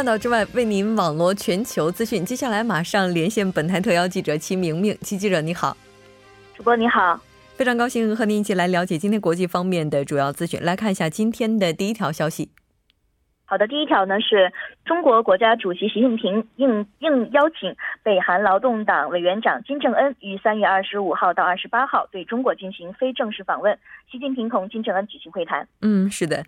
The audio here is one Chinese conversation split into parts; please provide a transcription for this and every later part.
半岛之外，为您网罗全球资讯。接下来马上连线本台特邀记者齐明明，齐记者你好，主播你好，非常高兴和您一起来了解今天国际方面的主要资讯。来看一下今天的第一条消息。好的，第一条呢是中国国家主席习近平应应邀请北韩劳动党委员长金正恩于三月二十五号到二十八号对中国进行非正式访问，习近平同金正恩举行会谈。嗯，是的。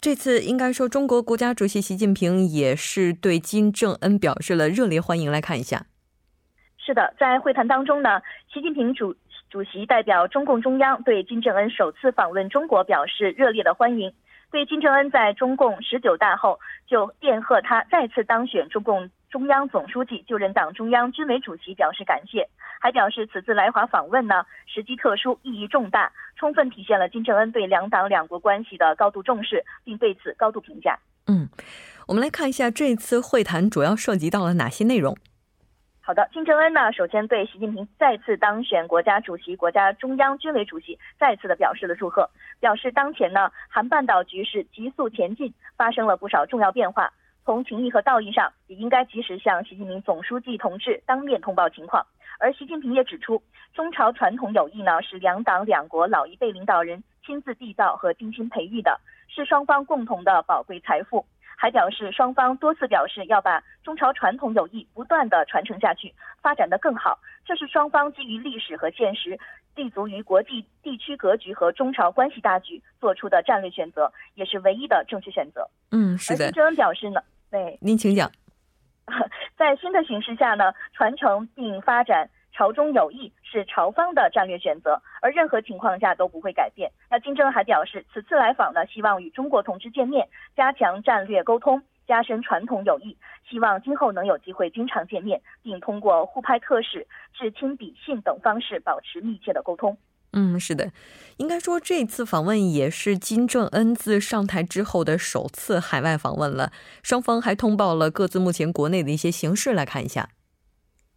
这次应该说，中国国家主席习近平也是对金正恩表示了热烈欢迎。来看一下，是的，在会谈当中呢，习近平主主席代表中共中央对金正恩首次访问中国表示热烈的欢迎，对金正恩在中共十九大后就电贺他再次当选中共。中央总书记、就任党中央军委主席表示感谢，还表示此次来华访问呢时机特殊，意义重大，充分体现了金正恩对两党两国关系的高度重视，并对此高度评价。嗯，我们来看一下这次会谈主要涉及到了哪些内容。好的，金正恩呢首先对习近平再次当选国家主席、国家中央军委主席再次的表示了祝贺，表示当前呢韩半岛局势急速前进，发生了不少重要变化。从情义和道义上，也应该及时向习近平总书记同志当面通报情况。而习近平也指出，中朝传统友谊呢是两党两国老一辈领导人亲自缔造和精心培育的，是双方共同的宝贵财富。还表示，双方多次表示要把中朝传统友谊不断的传承下去，发展的更好。这是双方基于历史和现实，立足于国际地区格局和中朝关系大局做出的战略选择，也是唯一的正确选择。嗯，是的。金正恩表示呢。对，您请讲。在新的形势下呢，传承并发展朝中友谊是朝方的战略选择，而任何情况下都不会改变。那金正恩还表示，此次来访呢，希望与中国同志见面，加强战略沟通，加深传统友谊，希望今后能有机会经常见面，并通过互拍特使、致亲笔信等方式保持密切的沟通。嗯，是的，应该说这次访问也是金正恩自上台之后的首次海外访问了。双方还通报了各自目前国内的一些形势，来看一下。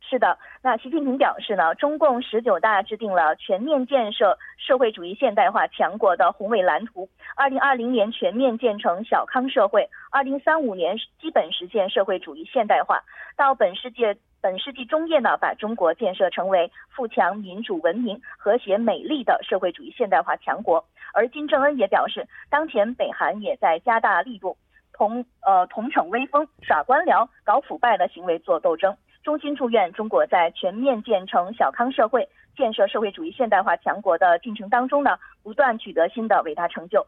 是的，那习近平表示呢，中共十九大制定了全面建设社会主义现代化强国的宏伟蓝图，二零二零年全面建成小康社会，二零三五年基本实现社会主义现代化，到本世界。本世纪中叶呢，把中国建设成为富强、民主、文明、和谐、美丽的社会主义现代化强国。而金正恩也表示，当前北韩也在加大力度，同呃同逞威风、耍官僚、搞腐败的行为做斗争。衷心祝愿中国在全面建成小康社会、建设社会主义现代化强国的进程当中呢，不断取得新的伟大成就。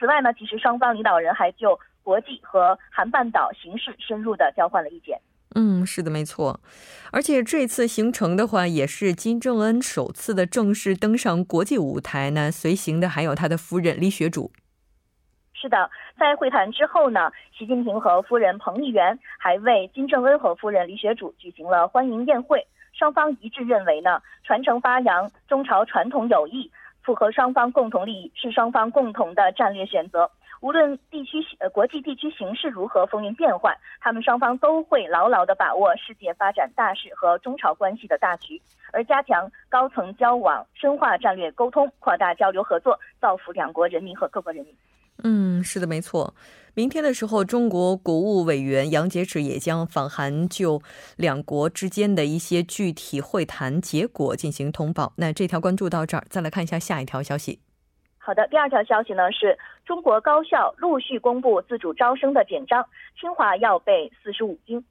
此外呢，其实双方领导人还就国际和韩半岛形势深入的交换了意见。嗯，是的，没错。而且这次行程的话，也是金正恩首次的正式登上国际舞台呢。随行的还有他的夫人李雪主。是的，在会谈之后呢，习近平和夫人彭丽媛还为金正恩和夫人李雪主举行了欢迎宴会。双方一致认为呢，传承发扬中朝传统友谊，符合双方共同利益，是双方共同的战略选择。无论地区呃国际地区形势如何风云变幻，他们双方都会牢牢地把握世界发展大势和中朝关系的大局，而加强高层交往，深化战略沟通，扩大交流合作，造福两国人民和各国人民。嗯，是的，没错。明天的时候，中国国务委员杨洁篪也将访韩，就两国之间的一些具体会谈结果进行通报。那这条关注到这儿，再来看一下下一条消息。好的，第二条消息呢是中国高校陆续公布自主招生的简章，清华要备四十五斤。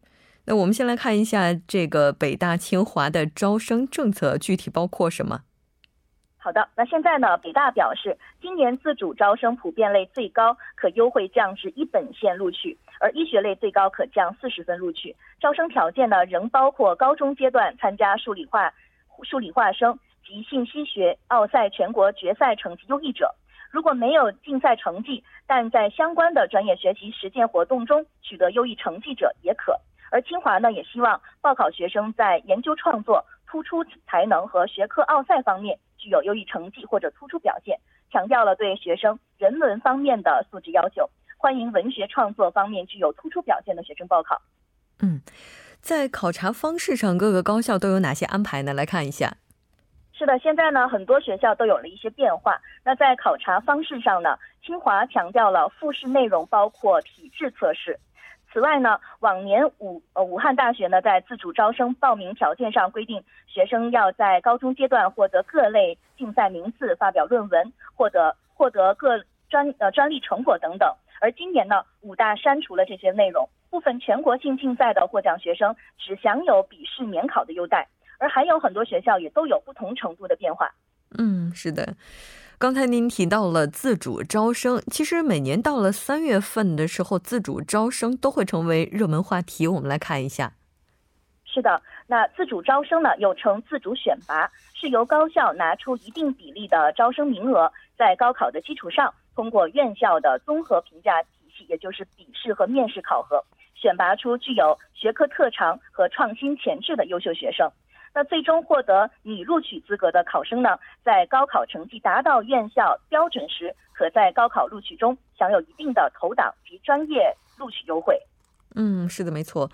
那我们先来看一下这个北大清华的招生政策具体包括什么？好的，那现在呢？北大表示，今年自主招生普遍类最高可优惠降至一本线录取，而医学类最高可降四十分录取。招生条件呢，仍包括高中阶段参加数理化、数理化生及信息学奥赛全国决赛成绩优异者。如果没有竞赛成绩，但在相关的专业学习实践活动中取得优异成绩者也可。而清华呢，也希望报考学生在研究创作。突出才能和学科奥赛方面具有优异成绩或者突出表现，强调了对学生人文方面的素质要求，欢迎文学创作方面具有突出表现的学生报考。嗯，在考察方式上，各个高校都有哪些安排呢？来看一下。是的，现在呢，很多学校都有了一些变化。那在考察方式上呢，清华强调了复试内容包括体质测试。此外呢，往年武呃武汉大学呢在自主招生报名条件上规定，学生要在高中阶段获得各类竞赛名次、发表论文、获得获得各专呃专利成果等等。而今年呢，武大删除了这些内容，部分全国性竞赛的获奖学生只享有笔试免考的优待，而还有很多学校也都有不同程度的变化。嗯，是的。刚才您提到了自主招生，其实每年到了三月份的时候，自主招生都会成为热门话题。我们来看一下。是的，那自主招生呢，又称自主选拔，是由高校拿出一定比例的招生名额，在高考的基础上，通过院校的综合评价体系，也就是笔试和面试考核，选拔出具有学科特长和创新潜质的优秀学生。那最终获得拟录取资格的考生呢，在高考成绩达到院校标准时，可在高考录取中享有一定的投档及专业录取优惠。嗯，是的，没错。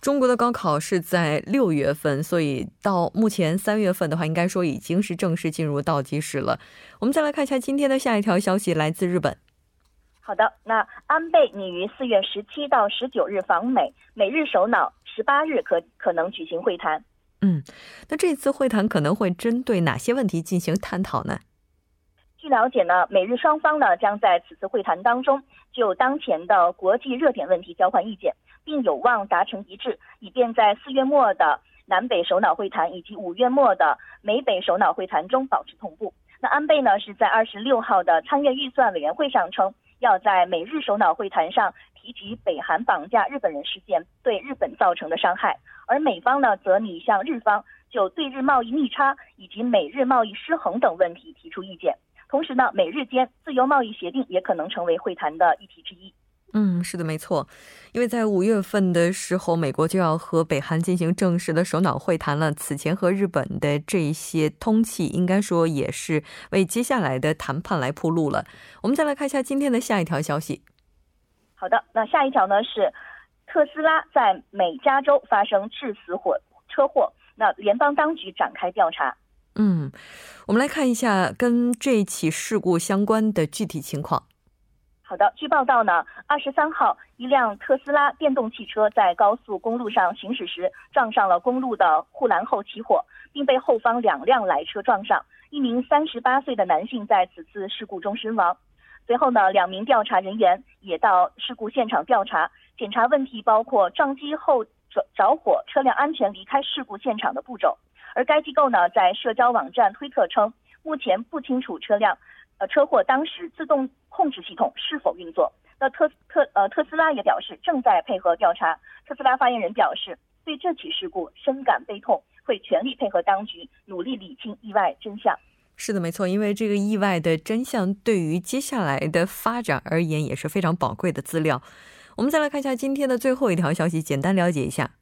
中国的高考是在六月份，所以到目前三月份的话，应该说已经是正式进入倒计时了。我们再来看一下今天的下一条消息，来自日本。好的，那安倍拟于四月十七到十九日访美，美日首脑十八日可可能举行会谈。嗯，那这次会谈可能会针对哪些问题进行探讨呢？据了解呢，美日双方呢将在此次会谈当中就当前的国际热点问题交换意见，并有望达成一致，以便在四月末的南北首脑会谈以及五月末的美北首脑会谈中保持同步。那安倍呢是在二十六号的参院预算委员会上称，要在美日首脑会谈上提及北韩绑架日本人事件对日本造成的伤害。而美方呢，则拟向日方就对日贸易逆差以及美日贸易失衡等问题提出意见。同时呢，美日间自由贸易协定也可能成为会谈的议题之一。嗯，是的，没错。因为在五月份的时候，美国就要和北韩进行正式的首脑会谈了。此前和日本的这些通气，应该说也是为接下来的谈判来铺路了。我们再来看一下今天的下一条消息。好的，那下一条呢是。特斯拉在美加州发生致死火车祸，那联邦当局展开调查。嗯，我们来看一下跟这起事故相关的具体情况。好的，据报道呢，二十三号，一辆特斯拉电动汽车在高速公路上行驶时撞上了公路的护栏后起火，并被后方两辆来车撞上，一名三十八岁的男性在此次事故中身亡。随后呢，两名调查人员也到事故现场调查。检查问题包括撞击后着着火、车辆安全离开事故现场的步骤。而该机构呢，在社交网站推特称，目前不清楚车辆，呃，车祸当时自动控制系统是否运作。那特特呃特斯拉也表示正在配合调查。特斯拉发言人表示，对这起事故深感悲痛，会全力配合当局，努力理清意外真相。是的，没错，因为这个意外的真相对于接下来的发展而言也是非常宝贵的资料。我们再来看一下今天的最后一条消息，简单了解一下。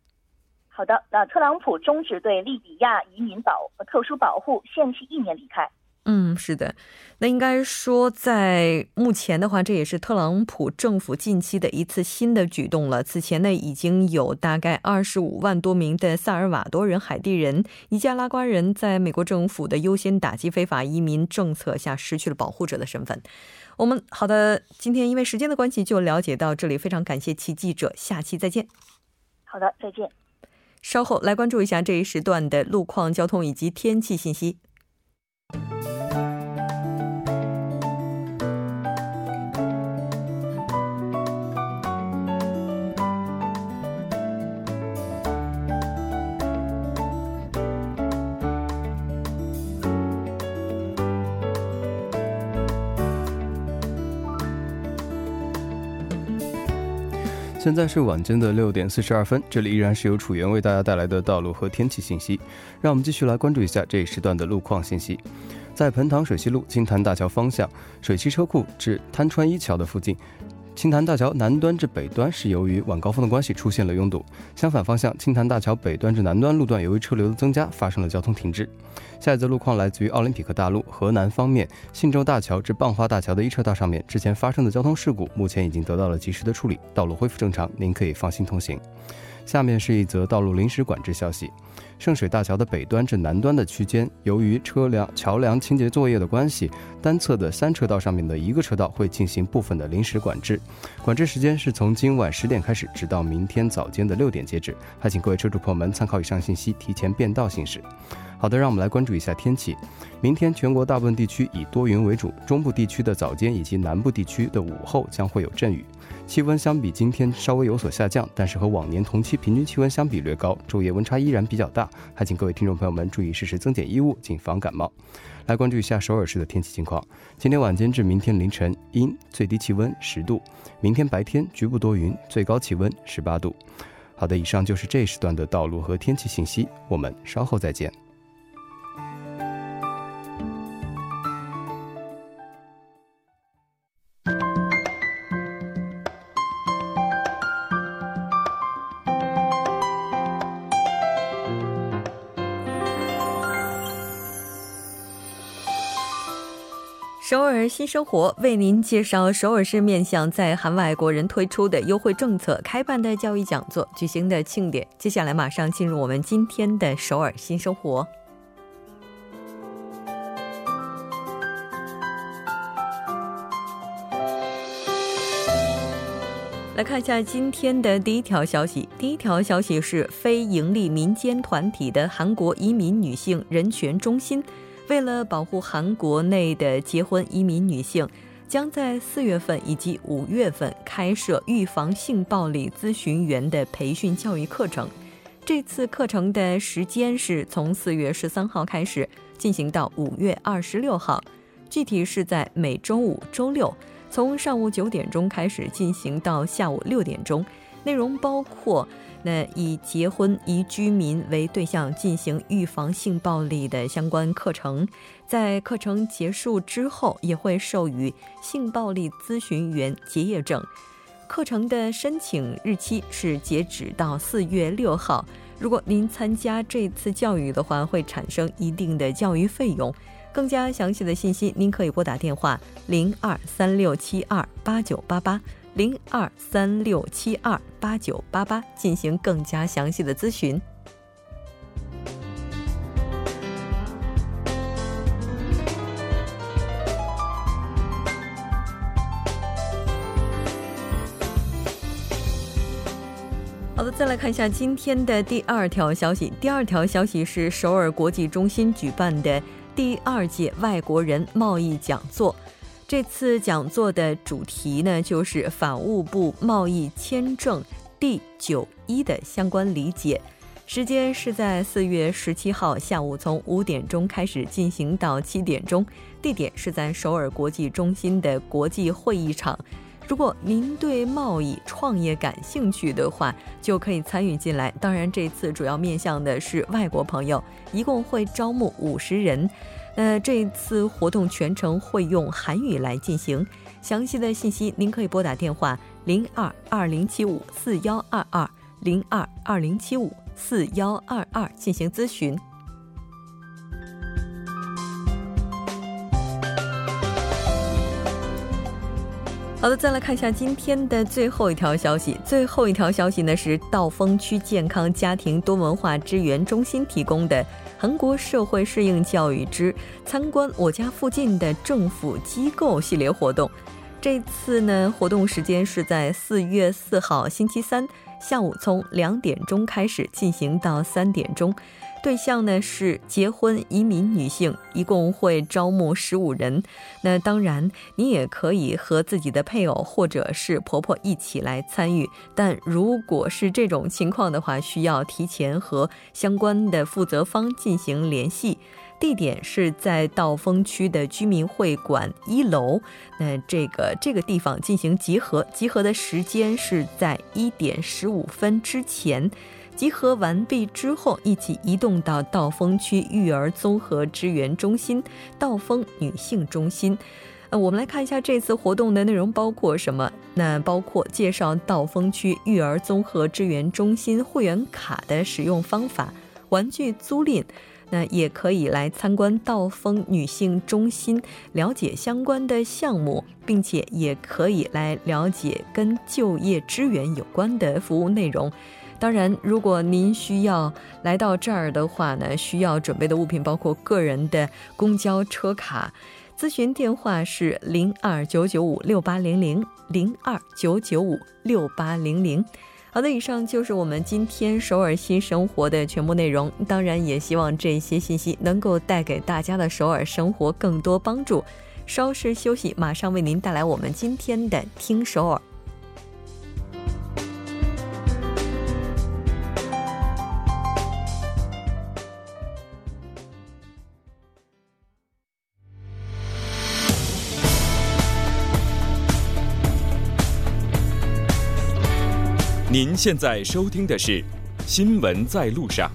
好的，那特朗普终止对利比亚移民保特殊保护，限期一年离开。嗯，是的，那应该说，在目前的话，这也是特朗普政府近期的一次新的举动了。此前呢，已经有大概二十五万多名的萨尔瓦多人、海地人、尼加拉瓜人，在美国政府的优先打击非法移民政策下，失去了保护者的身份。我们好的，今天因为时间的关系，就了解到这里。非常感谢其记者，下期再见。好的，再见。稍后来关注一下这一时段的路况、交通以及天气信息。现在是晚间的六点四十二分，这里依然是由楚源为大家带来的道路和天气信息。让我们继续来关注一下这一时段的路况信息。在彭塘水西路金坛大桥方向，水汽车库至滩川一桥的附近。青潭大桥南端至北端是由于晚高峰的关系出现了拥堵，相反方向青潭大桥北端至南端路段由于车流的增加发生了交通停滞。下一则路况来自于奥林匹克大路河南方面信州大桥至蚌花大桥的一车道上面之前发生的交通事故，目前已经得到了及时的处理，道路恢复正常，您可以放心通行。下面是一则道路临时管制消息。圣水大桥的北端至南端的区间，由于车辆桥梁清洁作业的关系，单侧的三车道上面的一个车道会进行部分的临时管制。管制时间是从今晚十点开始，直到明天早间的六点截止。还请各位车主朋友们参考以上信息，提前变道行驶。好的，让我们来关注一下天气。明天全国大部分地区以多云为主，中部地区的早间以及南部地区的午后将会有阵雨。气温相比今天稍微有所下降，但是和往年同期平均气温相比略高，昼夜温差依然比较大。还请各位听众朋友们注意适时增减衣物，谨防感冒。来关注一下首尔市的天气情况。今天晚间至明天凌晨阴，最低气温十度；明天白天局部多云，最高气温十八度。好的，以上就是这时段的道路和天气信息，我们稍后再见。首尔新生活为您介绍首尔市面向在韩外国人推出的优惠政策、开办的教育讲座、举行的庆典。接下来马上进入我们今天的首尔新生活。来看一下今天的第一条消息。第一条消息是非营利民间团体的韩国移民女性人权中心。为了保护韩国内的结婚移民女性，将在四月份以及五月份开设预防性暴力咨询员的培训教育课程。这次课程的时间是从四月十三号开始进行到五月二十六号，具体是在每周五、周六，从上午九点钟开始进行到下午六点钟，内容包括。那以结婚移居民为对象进行预防性暴力的相关课程，在课程结束之后也会授予性暴力咨询员结业证。课程的申请日期是截止到四月六号。如果您参加这次教育的话，会产生一定的教育费用。更加详细的信息，您可以拨打电话零二三六七二八九八八。零二三六七二八九八八进行更加详细的咨询。好的，再来看一下今天的第二条消息。第二条消息是首尔国际中心举办的第二届外国人贸易讲座。这次讲座的主题呢，就是法务部贸易签证第九一的相关理解。时间是在四月十七号下午，从五点钟开始进行到七点钟。地点是在首尔国际中心的国际会议场。如果您对贸易创业感兴趣的话，就可以参与进来。当然，这次主要面向的是外国朋友，一共会招募五十人。呃这次活动全程会用韩语来进行，详细的信息您可以拨打电话零二二零七五四幺二二零二二零七五四幺二二进行咨询。好的，再来看一下今天的最后一条消息。最后一条消息呢是道峰区健康家庭多文化支援中心提供的。韩国社会适应教育之参观我家附近的政府机构系列活动，这次呢活动时间是在四月四号星期三下午从两点钟开始进行到三点钟。对象呢是结婚移民女性，一共会招募十五人。那当然，你也可以和自己的配偶或者是婆婆一起来参与。但如果是这种情况的话，需要提前和相关的负责方进行联系。地点是在道峰区的居民会馆一楼。那这个这个地方进行集合，集合的时间是在一点十五分之前。集合完毕之后，一起移动到道峰区育儿综合支援中心、道峰女性中心。呃，我们来看一下这次活动的内容包括什么？那包括介绍道峰区育儿综合支援中心会员卡的使用方法、玩具租赁。那也可以来参观道峰女性中心，了解相关的项目，并且也可以来了解跟就业支援有关的服务内容。当然，如果您需要来到这儿的话呢，需要准备的物品包括个人的公交车卡。咨询电话是零二九九五六八零零零二九九五六八零零。好的，以上就是我们今天首尔新生活的全部内容。当然，也希望这些信息能够带给大家的首尔生活更多帮助。稍事休息，马上为您带来我们今天的听首尔。您现在收听的是《新闻在路上》。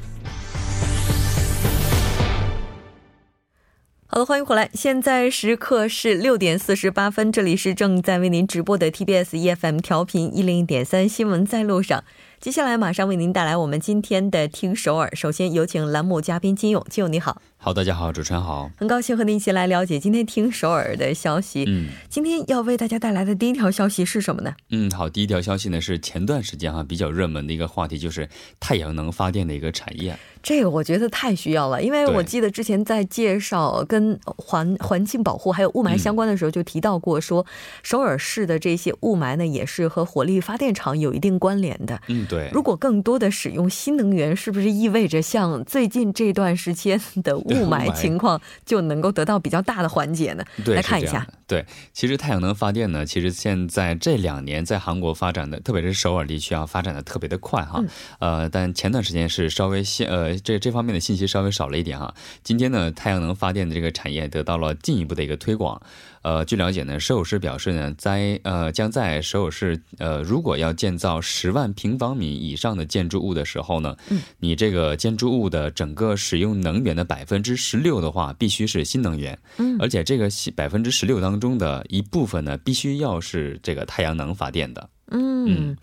好的，欢迎回来。现在时刻是六点四十八分，这里是正在为您直播的 TBS EFM 调频一零一点三《新闻在路上》。接下来马上为您带来我们今天的听首尔。首先有请栏目嘉宾金勇，金勇你好。好，大家好，主持人好，很高兴和您一起来了解今天听首尔的消息。嗯，今天要为大家带来的第一条消息是什么呢？嗯，好，第一条消息呢是前段时间哈比较热门的一个话题，就是太阳能发电的一个产业。这个我觉得太需要了，因为我记得之前在介绍跟环环境保护还有雾霾相关的时候，就提到过说，首尔市的这些雾霾呢也是和火力发电厂有一定关联的。嗯，对。如果更多的使用新能源，是不是意味着像最近这段时间的雾霾情况就能够得到比较大的缓解呢？对，来看一下。对，其实太阳能发电呢，其实现在这两年在韩国发展的，特别是首尔地区啊，发展的特别的快哈。呃，但前段时间是稍微信呃。这这方面的信息稍微少了一点哈。今天呢，太阳能发电的这个产业得到了进一步的一个推广。呃，据了解呢，首尔市表示呢，在呃将在首尔市呃如果要建造十万平方米以上的建筑物的时候呢，嗯，你这个建筑物的整个使用能源的百分之十六的话，必须是新能源，嗯，而且这个百分之十六当中的一部分呢，必须要是这个太阳能发电的。嗯，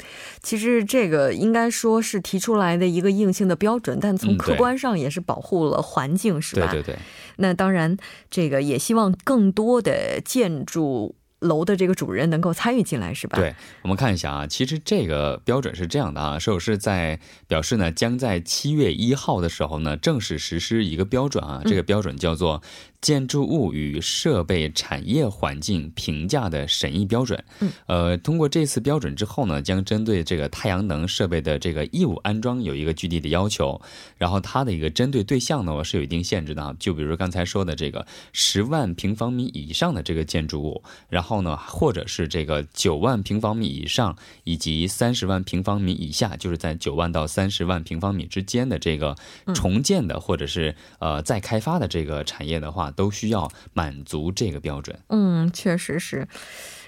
其实这个应该说是提出来的一个硬性的标准，但从客观上也是保护了环境，是吧？对对对。那当然，这个也希望更多的建筑。楼的这个主人能够参与进来是吧？对，我们看一下啊，其实这个标准是这样的啊，首尔市在表示呢，将在七月一号的时候呢，正式实施一个标准啊，这个标准叫做建筑物与设备产业环境评价的审议标准。嗯，呃，通过这次标准之后呢，将针对这个太阳能设备的这个义务安装有一个具体的要求，然后它的一个针对对象呢是有一定限制的啊，就比如刚才说的这个十万平方米以上的这个建筑物，然后。后呢，或者是这个九万平方米以上，以及三十万平方米以下，就是在九万到三十万平方米之间的这个重建的，或者是呃再开发的这个产业的话，都需要满足这个标准。嗯，确实是。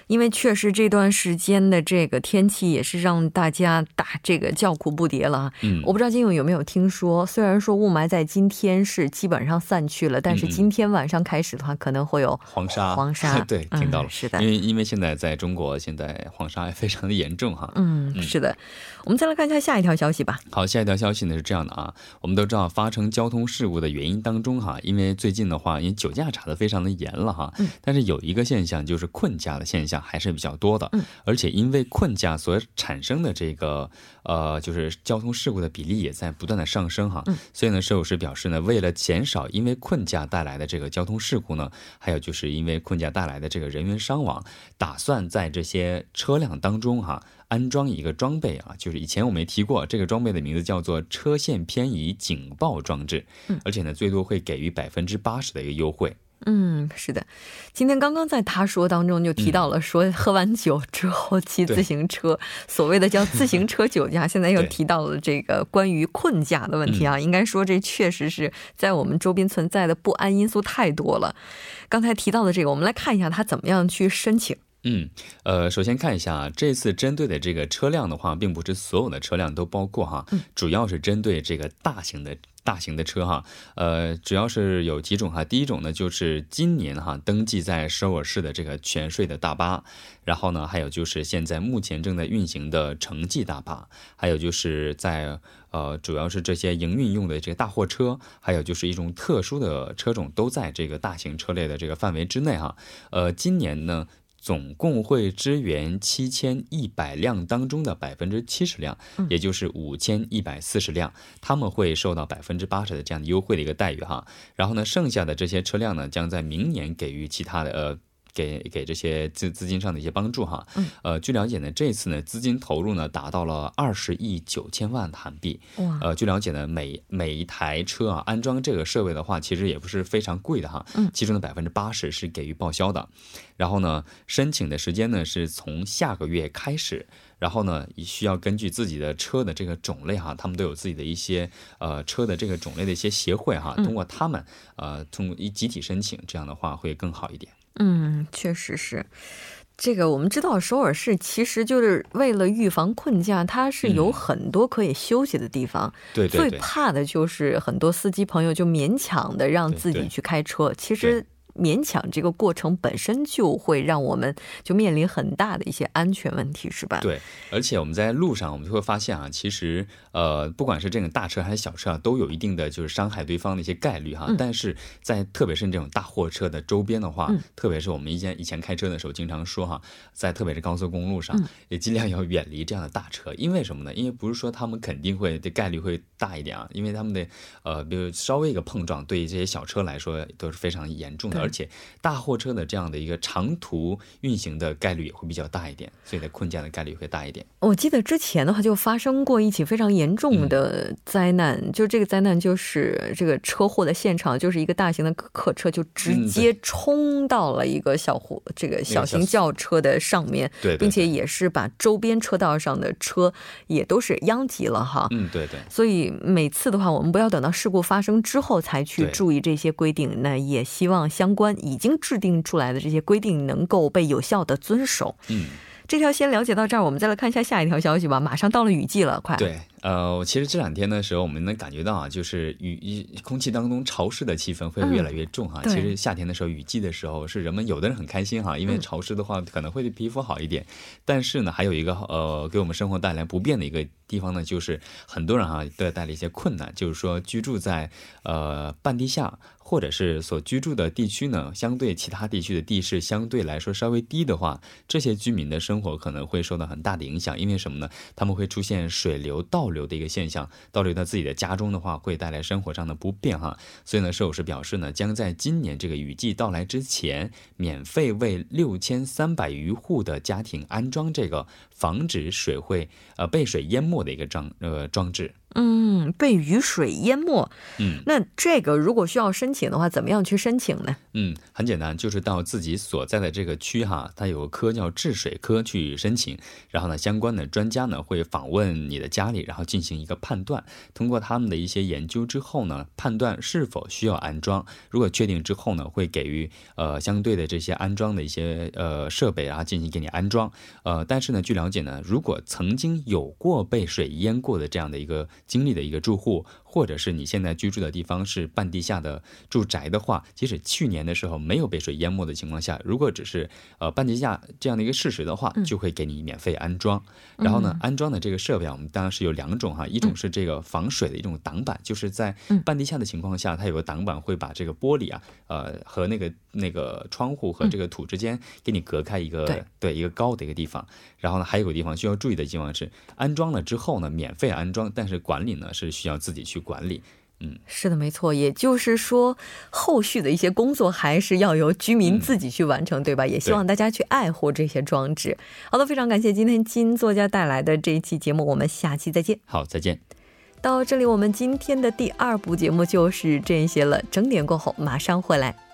因为确实这段时间的这个天气也是让大家打这个叫苦不迭了。嗯，我不知道金勇有没有听说，虽然说雾霾在今天是基本上散去了，但是今天晚上开始的话，可能会有黄沙。黄沙，对，听到了，是的。因为因为现在在中国，现在黄沙非常的严重哈。嗯，是的。我们再来看一下下一条消息吧。好，下一条消息呢是这样的啊，我们都知道发生交通事故的原因当中哈，因为最近的话，因为酒驾查的非常的严了哈。嗯。但是有一个现象就是困驾的现象还是比较多。的，而且因为困驾所产生的这个呃，就是交通事故的比例也在不断的上升哈，所以呢，摄影师表示呢，为了减少因为困驾带来的这个交通事故呢，还有就是因为困驾带来的这个人员伤亡，打算在这些车辆当中哈安装一个装备啊，就是以前我们提过，这个装备的名字叫做车线偏移警报装置，而且呢，最多会给予百分之八十的一个优惠。嗯，是的，今天刚刚在他说当中就提到了，说喝完酒之后骑自行车，所谓的叫自行车酒驾。现在又提到了这个关于困驾的问题啊，应该说这确实是在我们周边存在的不安因素太多了。刚才提到的这个，我们来看一下他怎么样去申请。嗯，呃，首先看一下啊，这次针对的这个车辆的话，并不是所有的车辆都包括哈，主要是针对这个大型的。大型的车哈，呃，主要是有几种哈。第一种呢，就是今年哈登记在首尔市的这个全税的大巴，然后呢，还有就是现在目前正在运行的城际大巴，还有就是在呃，主要是这些营运用的这个大货车，还有就是一种特殊的车种，都在这个大型车类的这个范围之内哈。呃，今年呢。总共会支援七千一百辆当中的百分之七十辆，也就是五千一百四十辆，他们会受到百分之八十的这样的优惠的一个待遇哈。然后呢，剩下的这些车辆呢，将在明年给予其他的呃。给给这些资资金上的一些帮助哈，嗯，呃，据了解呢，这次呢资金投入呢达到了二十亿九千万韩币，哇，呃，据了解呢，每每一台车啊安装这个设备的话，其实也不是非常贵的哈，嗯，其中的百分之八十是给予报销的，然后呢，申请的时间呢是从下个月开始，然后呢，需要根据自己的车的这个种类哈，他们都有自己的一些呃车的这个种类的一些协会哈，通过他们呃通过一集体申请，这样的话会更好一点。嗯，确实是，这个我们知道，首尔市其实就是为了预防困驾，它是有很多可以休息的地方。对对对。最怕的就是很多司机朋友就勉强的让自己去开车，其实。勉强这个过程本身就会让我们就面临很大的一些安全问题，是吧？对，而且我们在路上，我们就会发现啊，其实呃，不管是这种大车还是小车啊，都有一定的就是伤害对方的一些概率哈。但是在特别是这种大货车的周边的话，特别是我们以前以前开车的时候经常说哈，在特别是高速公路上，也尽量要远离这样的大车，因为什么呢？因为不是说他们肯定会的概率会大一点啊，因为他们的呃，比如稍微一个碰撞，对于这些小车来说都是非常严重的。而且大货车的这样的一个长途运行的概率也会比较大一点，所以在困驾的概率会大一点。我记得之前的话就发生过一起非常严重的灾难，就这个灾难就是这个车祸的现场，就是一个大型的客车就直接冲到了一个小货这个小型轿车的上面，对，并且也是把周边车道上的车也都是殃及了哈。嗯，对对。所以每次的话，我们不要等到事故发生之后才去注意这些规定，那也希望相关已。经制定出来的这些规定能够被有效的遵守。嗯，这条先了解到这儿，我们再来看一下下一条消息吧。马上到了雨季了，快。对。呃，其实这两天的时候，我们能感觉到啊，就是雨空气当中潮湿的气氛会越来越重哈。其实夏天的时候，雨季的时候，是人们有的人很开心哈，因为潮湿的话可能会对皮肤好一点。但是呢，还有一个呃，给我们生活带来不便的一个地方呢，就是很多人哈都要带来一些困难，就是说居住在呃半地下或者是所居住的地区呢，相对其他地区的地势相对来说稍微低的话，这些居民的生活可能会受到很大的影响。因为什么呢？他们会出现水流倒。流的一个现象，倒流到自己的家中的话，会带来生活上的不便哈。所以呢，摄影师表示呢，将在今年这个雨季到来之前，免费为六千三百余户的家庭安装这个防止水会呃被水淹没的一个装呃装置。嗯，被雨水淹没。嗯，那这个如果需要申请的话，怎么样去申请呢？嗯，很简单，就是到自己所在的这个区哈，它有个科叫治水科去申请。然后呢，相关的专家呢会访问你的家里，然后进行一个判断。通过他们的一些研究之后呢，判断是否需要安装。如果确定之后呢，会给予呃相对的这些安装的一些呃设备，啊进行给你安装。呃，但是呢，据了解呢，如果曾经有过被水淹过的这样的一个经历的一个住户。或者是你现在居住的地方是半地下的住宅的话，即使去年的时候没有被水淹没的情况下，如果只是呃半地下这样的一个事实的话，就会给你免费安装。然后呢，安装的这个设备啊我们当然是有两种哈，一种是这个防水的一种挡板，就是在半地下的情况下，它有个挡板会把这个玻璃啊，呃和那个那个窗户和这个土之间给你隔开一个对一个高的一个地方。然后呢，还有个地方需要注意的地方是，安装了之后呢，免费安装，但是管理呢是需要自己去。管理，嗯，是的，没错。也就是说，后续的一些工作还是要由居民自己去完成，对吧？也希望大家去爱护这些装置。好的，非常感谢今天金作家带来的这一期节目，我们下期再见。好，再见。到这里，我们今天的第二部节目就是这些了。整点过后马上回来。